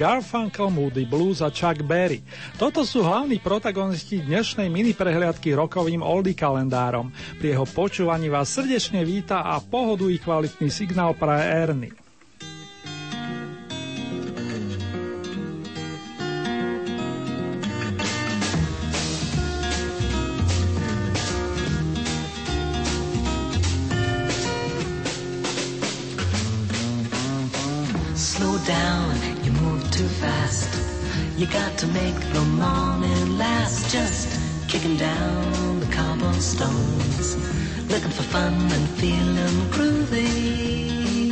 Garfunkel, Moody Blues a Chuck Berry. Toto sú hlavní protagonisti dnešnej mini prehliadky rokovým oldie kalendárom. Pri jeho počúvaní vás srdečne víta a pohodu i kvalitný signál praje Ernie. You got to make the morning last just kicking down the cobblestones, looking for fun and feeling groovy.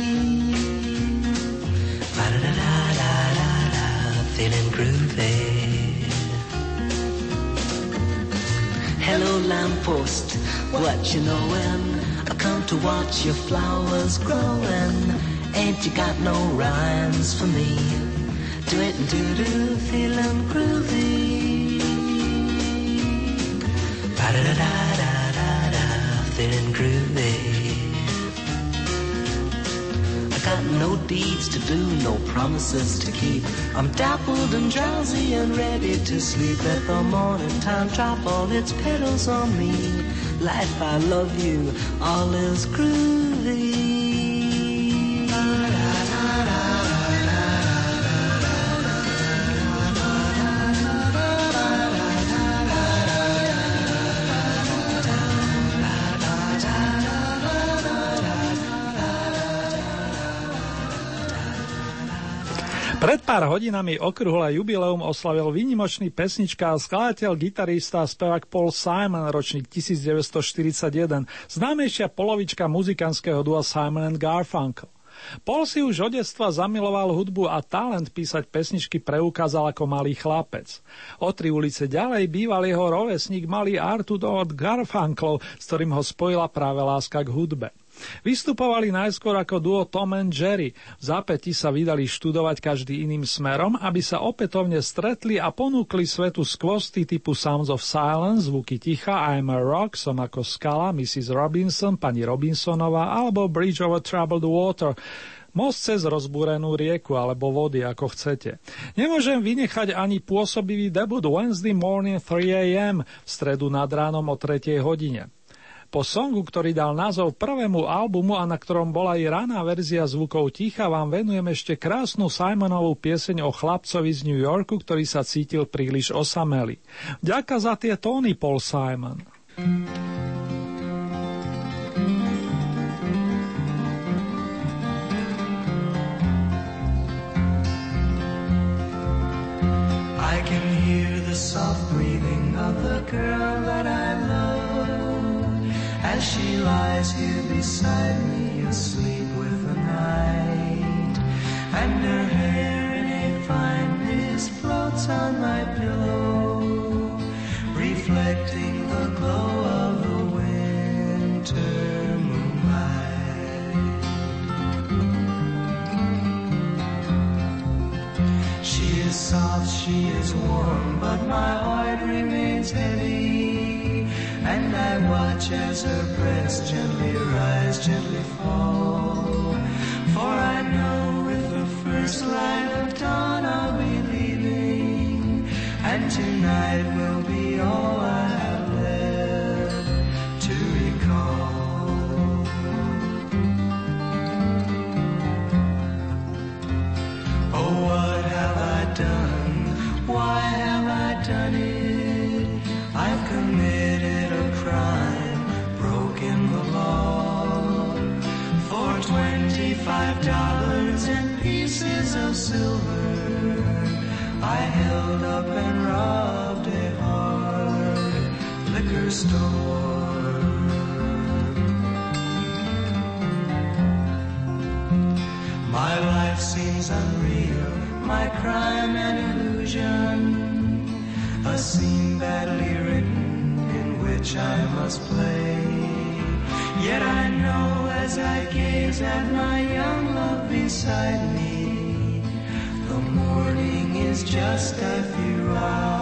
Ba-da-da-da-da-da, feeling groovy. Hello lamppost, what you knowin'? I come to watch your flowers growin'. Ain't you got no rhymes for me? Do it and do do, feeling groovy. Ba da da da da da da, feeling groovy. I got no deeds to do, no promises to keep. I'm dappled and drowsy and ready to sleep. Let the morning time drop all its petals on me. Life, I love you, all is groovy. Pár hodinami okruhla jubileum oslavil výnimočný pesnička a skladateľ, gitarista a spevák Paul Simon, ročník 1941, známejšia polovička muzikantského dua Simon and Garfunkel. Paul si už od detstva zamiloval hudbu a talent písať pesničky preukázal ako malý chlapec. O tri ulice ďalej býval jeho rovesník malý Artur od Garfunkel, s ktorým ho spojila práve láska k hudbe. Vystupovali najskôr ako duo Tom and Jerry. V zápäti sa vydali študovať každý iným smerom, aby sa opätovne stretli a ponúkli svetu skvosty typu Sounds of Silence, zvuky ticha, I'm a Rock, som ako skala, Mrs. Robinson, pani Robinsonová alebo Bridge over Troubled Water, Most cez rozbúrenú rieku alebo vody, ako chcete. Nemôžem vynechať ani pôsobivý debut Wednesday morning 3 a.m. v stredu nad ránom o 3. hodine. Po songu, ktorý dal názov prvému albumu a na ktorom bola aj raná verzia zvukov ticha, vám venujem ešte krásnu Simonovú pieseň o chlapcovi z New Yorku, ktorý sa cítil príliš osamelý. Ďaká za tie tóny, Paul Simon. I can hear the soft breathing of the girl that I as she lies here beside me asleep with the night. And her hair in a fine mist floats on my pillow reflecting the glow of the winter moonlight. She is soft she is warm but my heart remains heavy and I watch as her breast gently rise, gently fall. For I know with the first light of dawn I'll be leaving, and tonight silver, I held up and robbed a hard liquor store. My life seems unreal, my crime an illusion a scene badly written in which I must play. Yet I know as I gaze at my young love beside me, morning is just a few hours.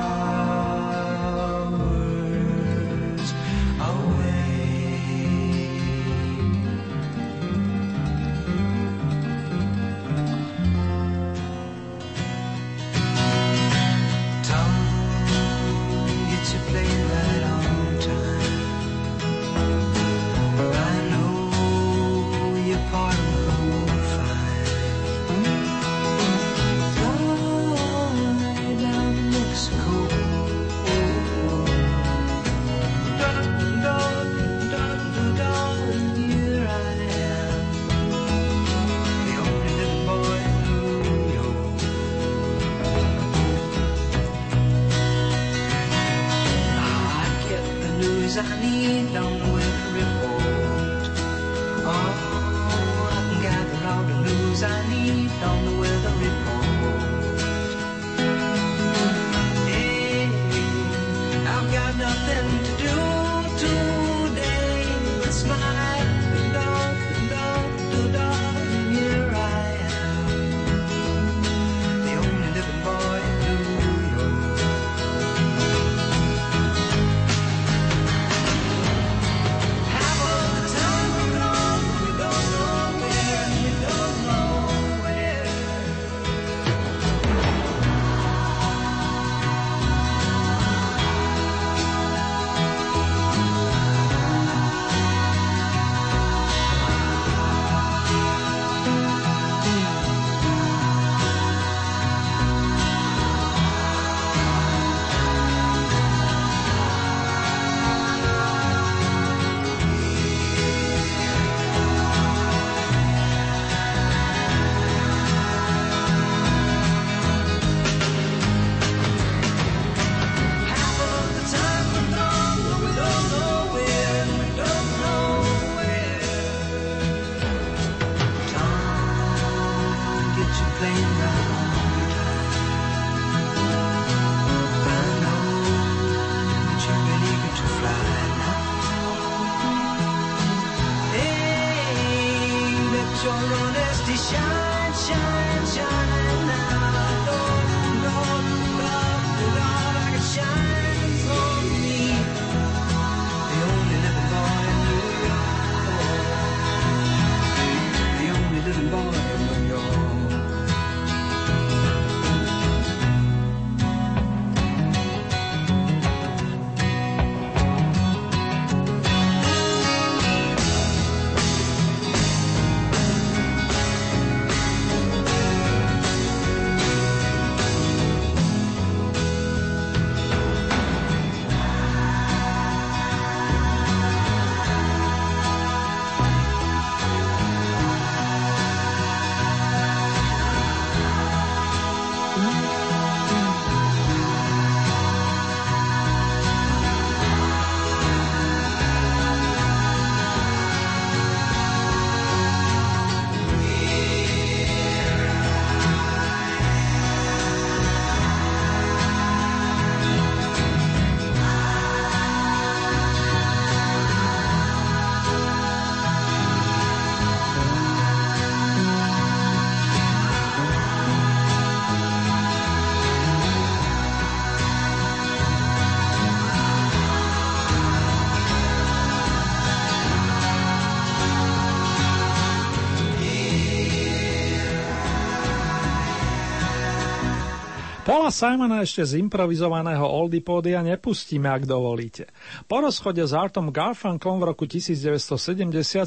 Paula Simona ešte z improvizovaného oldipódia nepustíme, ak dovolíte. Po rozchode s Artom Garfunklom v roku 1970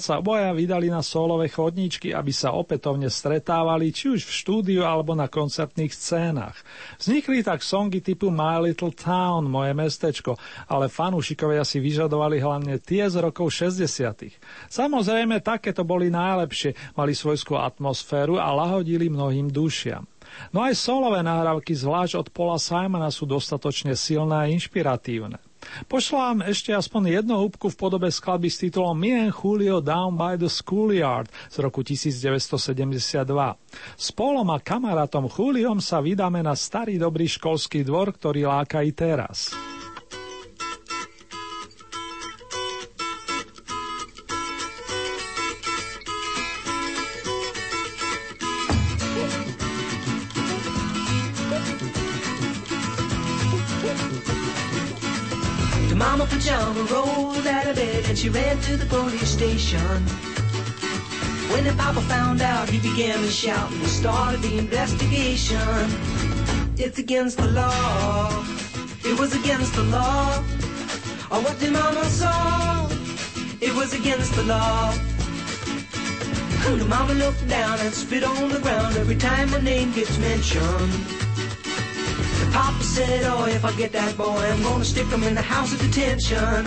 sa obaja vydali na solové chodníčky, aby sa opätovne stretávali či už v štúdiu alebo na koncertných scénach. Vznikli tak songy typu My Little Town, Moje mestečko, ale fanúšikovia si vyžadovali hlavne tie z rokov 60. Samozrejme, takéto boli najlepšie, mali svojskú atmosféru a lahodili mnohým dušiam. No aj solové nahrávky zvlášť od Paula Simona sú dostatočne silné a inšpiratívne. Pošlám ešte aspoň jednu húbku v podobe skladby s titulom Me and Julio Down by the Schoolyard z roku 1972. S Polom a kamarátom Juliom sa vydáme na starý dobrý školský dvor, ktorý láka i teraz. She ran to the police station. When the papa found out, he began to shout and started the investigation. It's against the law. It was against the law. Oh, what did mama saw? It was against the law. The mama looked down and spit on the ground every time my name gets mentioned. The papa said, oh, if I get that boy, I'm gonna stick him in the house of detention.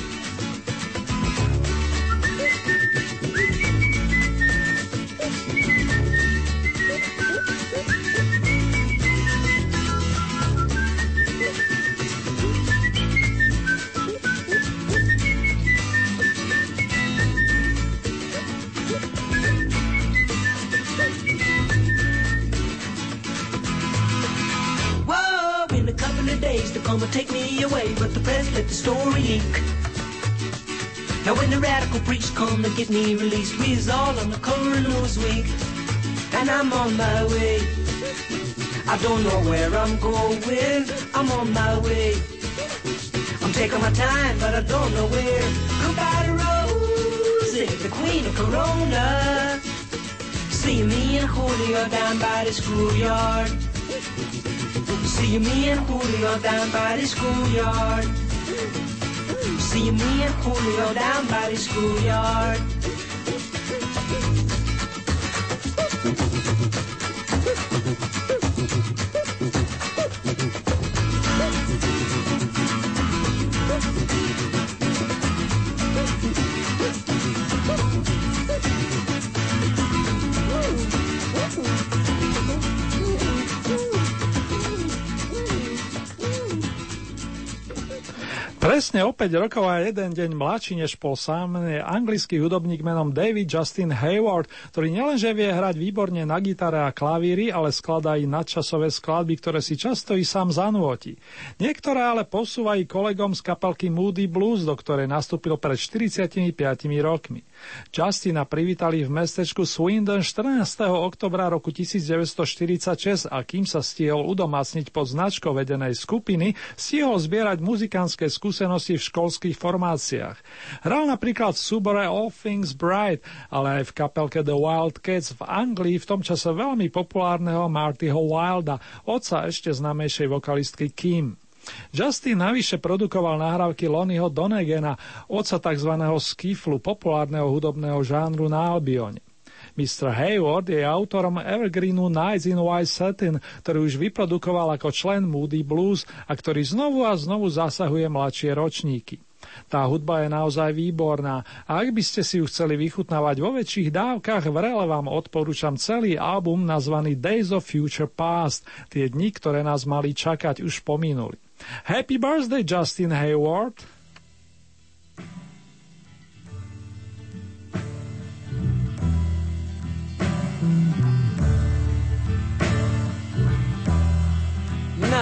But the press let the story leak. Now when the radical priest come to get me released, we's all on the cover of Newsweek, and I'm on my way. I don't know where I'm going, I'm on my way. I'm taking my time, but I don't know where. Goodbye to Rosie, the queen of Corona. See me and Julio down by the schoolyard. See me and Julio down by the schoolyard. See me and Julio down by the schoolyard. Presne o 5 rokov a jeden deň mladší než Paul Simon je anglický hudobník menom David Justin Hayward, ktorý nielenže vie hrať výborne na gitare a klavíry, ale skladá i nadčasové skladby, ktoré si často i sám zanúti. Niektoré ale posúvajú kolegom z kapelky Moody Blues, do ktorej nastúpil pred 45 rokmi. Justina privítali v mestečku Swindon 14. oktobra roku 1946 a kým sa stihol udomácniť pod značkou vedenej skupiny, stihol zbierať muzikánske skúsenosti v školských formáciách. Hral napríklad v súbore All Things Bright, ale aj v kapelke The Wildcats v Anglii v tom čase veľmi populárneho Martyho Wilda, otca ešte známejšej vokalistky Kim. Justin navyše produkoval nahrávky Lonnieho Donegena, oca tzv. skiflu, populárneho hudobného žánru na Albione. Mr. Hayward je autorom Evergreenu Nights in White Satin, ktorý už vyprodukoval ako člen Moody Blues a ktorý znovu a znovu zasahuje mladšie ročníky. Tá hudba je naozaj výborná a ak by ste si ju chceli vychutnávať vo väčších dávkach, vrele vám odporúčam celý album nazvaný Days of Future Past. Tie dni, ktoré nás mali čakať, už pominuli. Happy birthday, Justin Hayward!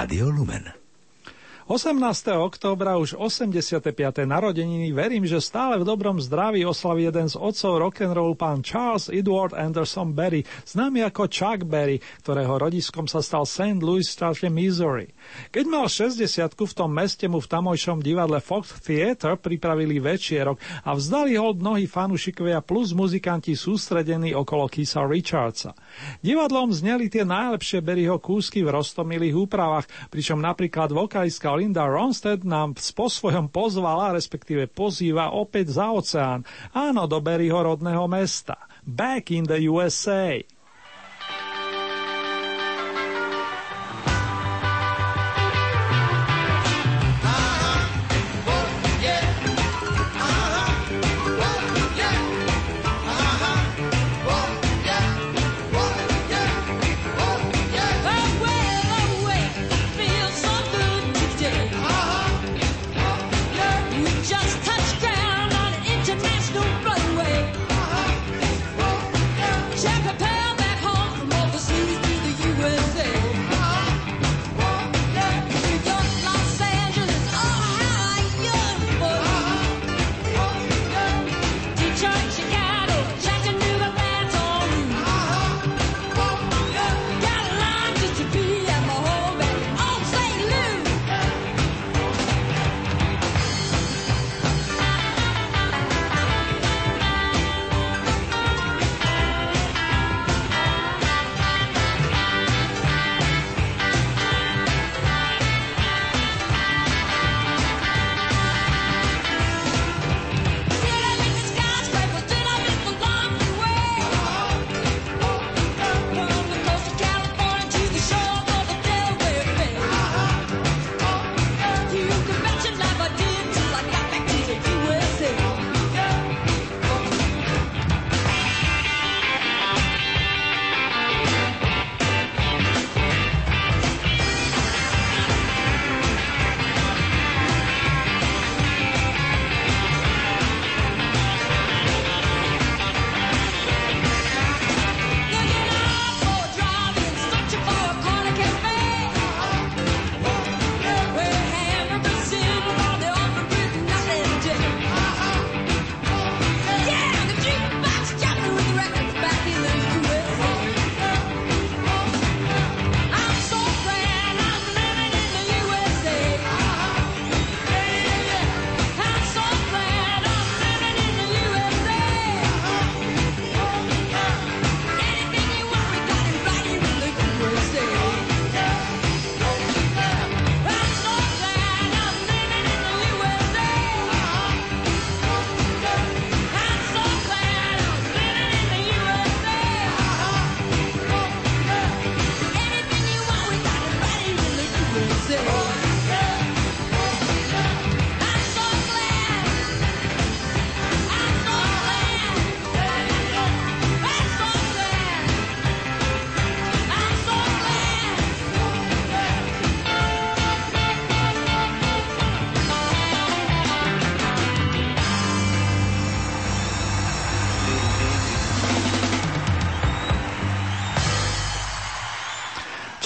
Rádio Lumen. 18. októbra už 85. narodeniny verím, že stále v dobrom zdraví oslaví jeden z otcov rock'n'roll pán Charles Edward Anderson Berry, známy ako Chuck Berry, ktorého rodiskom sa stal St. Louis v štáte Missouri. Keď mal 60 v tom meste mu v tamojšom divadle Fox Theatre pripravili večierok a vzdali hold mnohí fanúšikovia plus muzikanti sústredení okolo Kisa Richardsa. Divadlom zneli tie najlepšie Berryho kúsky v roztomilých úpravách, pričom napríklad vokalistka Linda Ronstadt nám po svojom pozvala, respektíve pozýva opäť za oceán, áno, do Berryho rodného mesta. Back in the USA.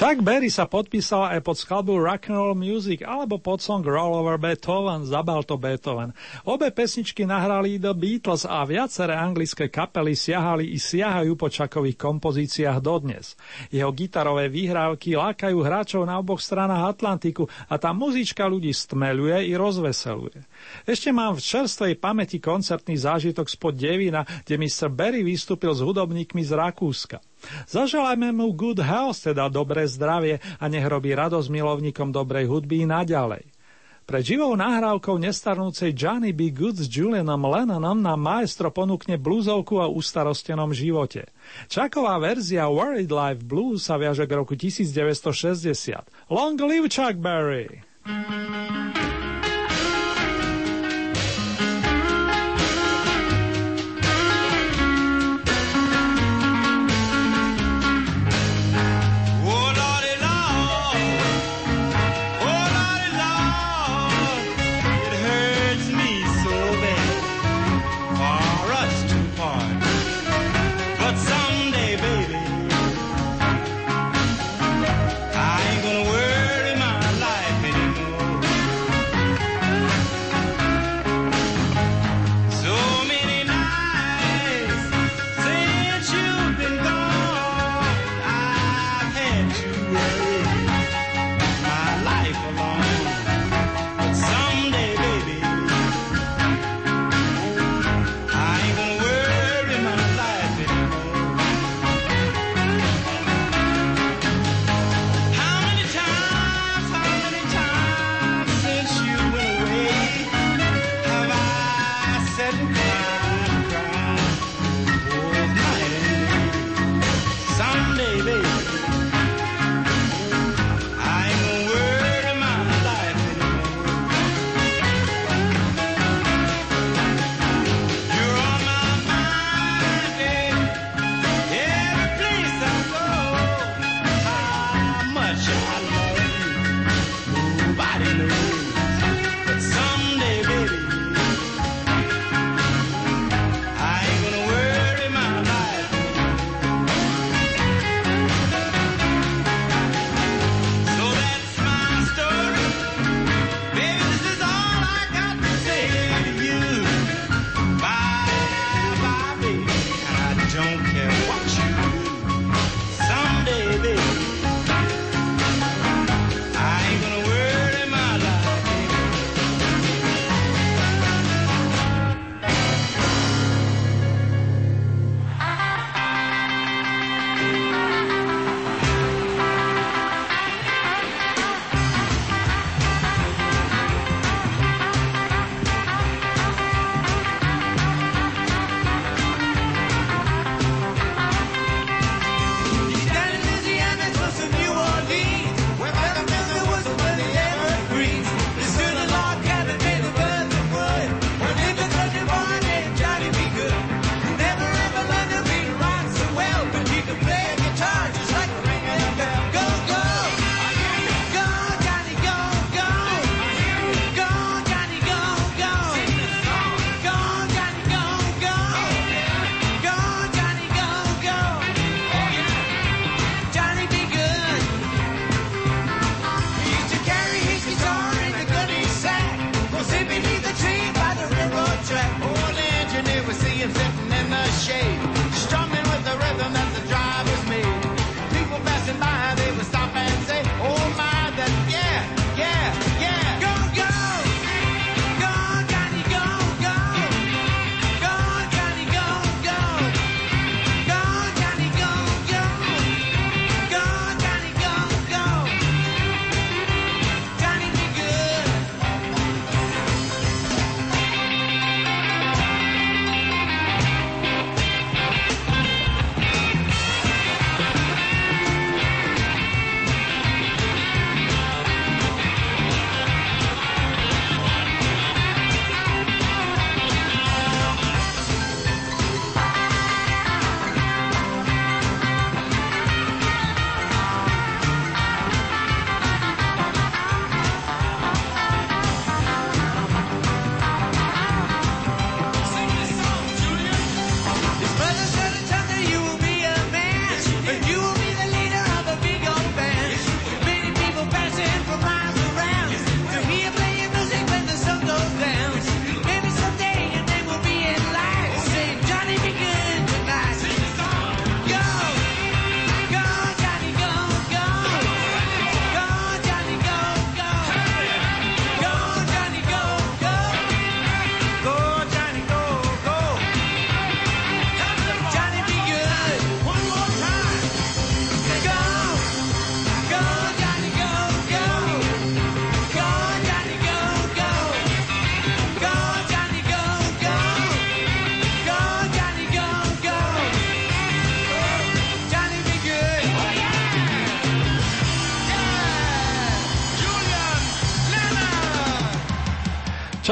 Chuck Berry sa podpísal aj pod skladbu Rock and Roll Music alebo pod song Roll Over Beethoven, zabal to Beethoven. Obe pesničky nahrali The Beatles a viaceré anglické kapely siahali i siahajú po Chuckových kompozíciách dodnes. Jeho gitarové výhrávky lákajú hráčov na oboch stranách Atlantiku a tá muzička ľudí stmeluje i rozveseluje. Ešte mám v čerstvej pamäti koncertný zážitok spod Devina, kde Mr. Berry vystúpil s hudobníkmi z Rakúska. Zaželajme mu good health, teda dobré zdravie a nech robí radosť milovníkom dobrej hudby i naďalej. Pre živou nahrávkou nestarnúcej Johnny B. Good s Julianom Lennonom nám maestro ponúkne blúzovku o ustarostenom živote. Čaková verzia Worried Life Blues sa viaže k roku 1960. Long live Chuck Berry! I ain't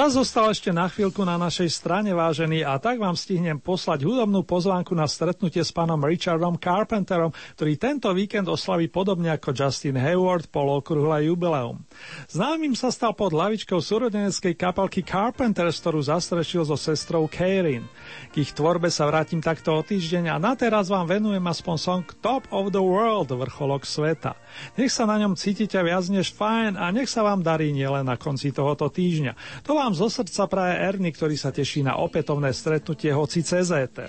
Čas zostal ešte na chvíľku na našej strane, vážený, a tak vám stihnem poslať hudobnú pozvánku na stretnutie s pánom Richardom Carpenterom, ktorý tento víkend oslaví podobne ako Justin Hayward pol okrúhle jubileum. Známym sa stal pod hlavičkou súrodeneckej kapelky Carpenters, ktorú zastrešil so sestrou Karen. K ich tvorbe sa vrátim takto o týždeň a na teraz vám venujem aspoň song Top of the World, vrcholok sveta. Nech sa na ňom cítite viac než fajn a nech sa vám darí nielen na konci tohoto týždňa. To vám zo srdca praje Erny, ktorý sa teší na opätovné stretnutie hoci cez éter.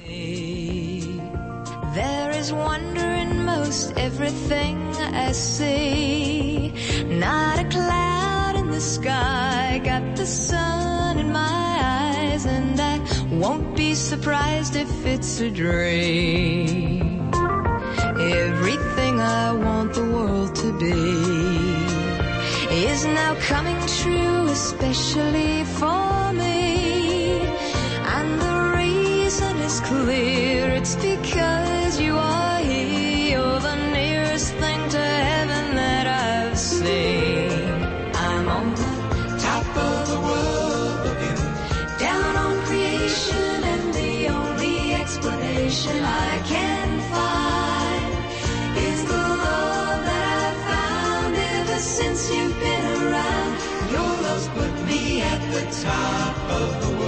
There is wonder in most everything I see Not a cloud in the sky Got the sun in my eyes And I won't be surprised if it's a dream. Everything I want the world to be now coming true, especially for me. And the reason is clear, it's because the top of the world.